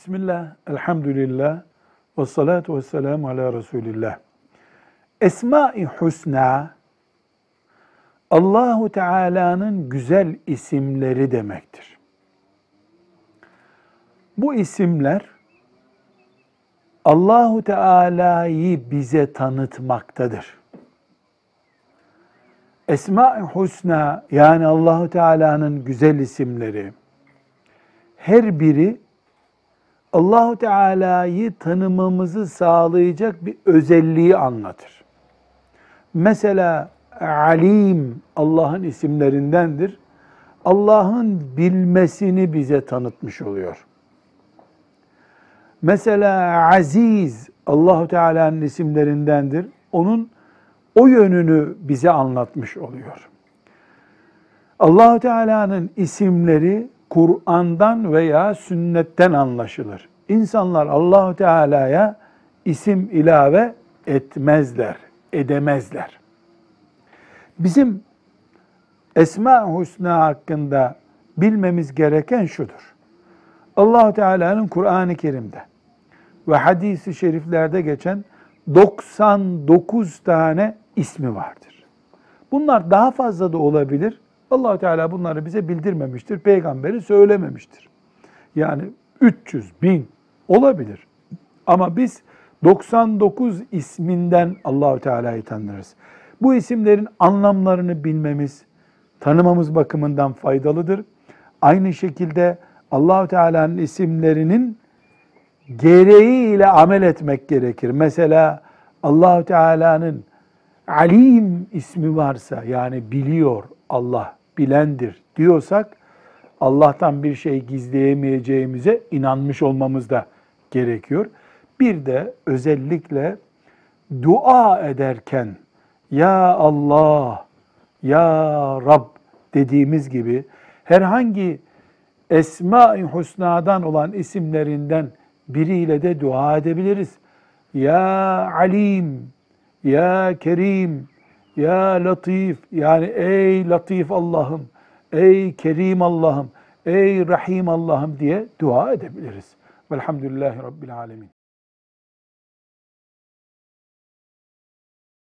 Bismillah, elhamdülillah, ve salatu ve selamu ala Resulillah. Esma-i Hüsna, Allahu Teala'nın güzel isimleri demektir. Bu isimler Allahu Teala'yı bize tanıtmaktadır. Esma-i Hüsna yani Allahu Teala'nın güzel isimleri her biri Allahu Teala'yı tanımamızı sağlayacak bir özelliği anlatır. Mesela Alim Allah'ın isimlerindendir. Allah'ın bilmesini bize tanıtmış oluyor. Mesela Aziz Allahu Teala'nın isimlerindendir. Onun o yönünü bize anlatmış oluyor. Allahu Teala'nın isimleri Kur'an'dan veya sünnetten anlaşılır. İnsanlar Allahu Teala'ya isim ilave etmezler, edemezler. Bizim Esma Hüsna hakkında bilmemiz gereken şudur. Allahu Teala'nın Kur'an-ı Kerim'de ve hadisi şeriflerde geçen 99 tane ismi vardır. Bunlar daha fazla da olabilir. Allah Teala bunları bize bildirmemiştir. Peygamberi söylememiştir. Yani 300, bin olabilir. Ama biz 99 isminden Allahu Teala'yı tanırız. Bu isimlerin anlamlarını bilmemiz, tanımamız bakımından faydalıdır. Aynı şekilde Allahu Teala'nın isimlerinin gereğiyle amel etmek gerekir. Mesela Allahu Teala'nın Alim ismi varsa yani biliyor Allah bilendir diyorsak Allah'tan bir şey gizleyemeyeceğimize inanmış olmamız da gerekiyor. Bir de özellikle dua ederken ya Allah, ya Rab dediğimiz gibi herhangi Esma-i Hüsna'dan olan isimlerinden biriyle de dua edebiliriz. Ya Alim, Ya Kerim, Ya Latif yani ey Latif Allah'ım, ey Kerim Allah'ım, ey Rahim Allah'ım diye dua edebiliriz. Velhamdülillahi Rabbil Alemin.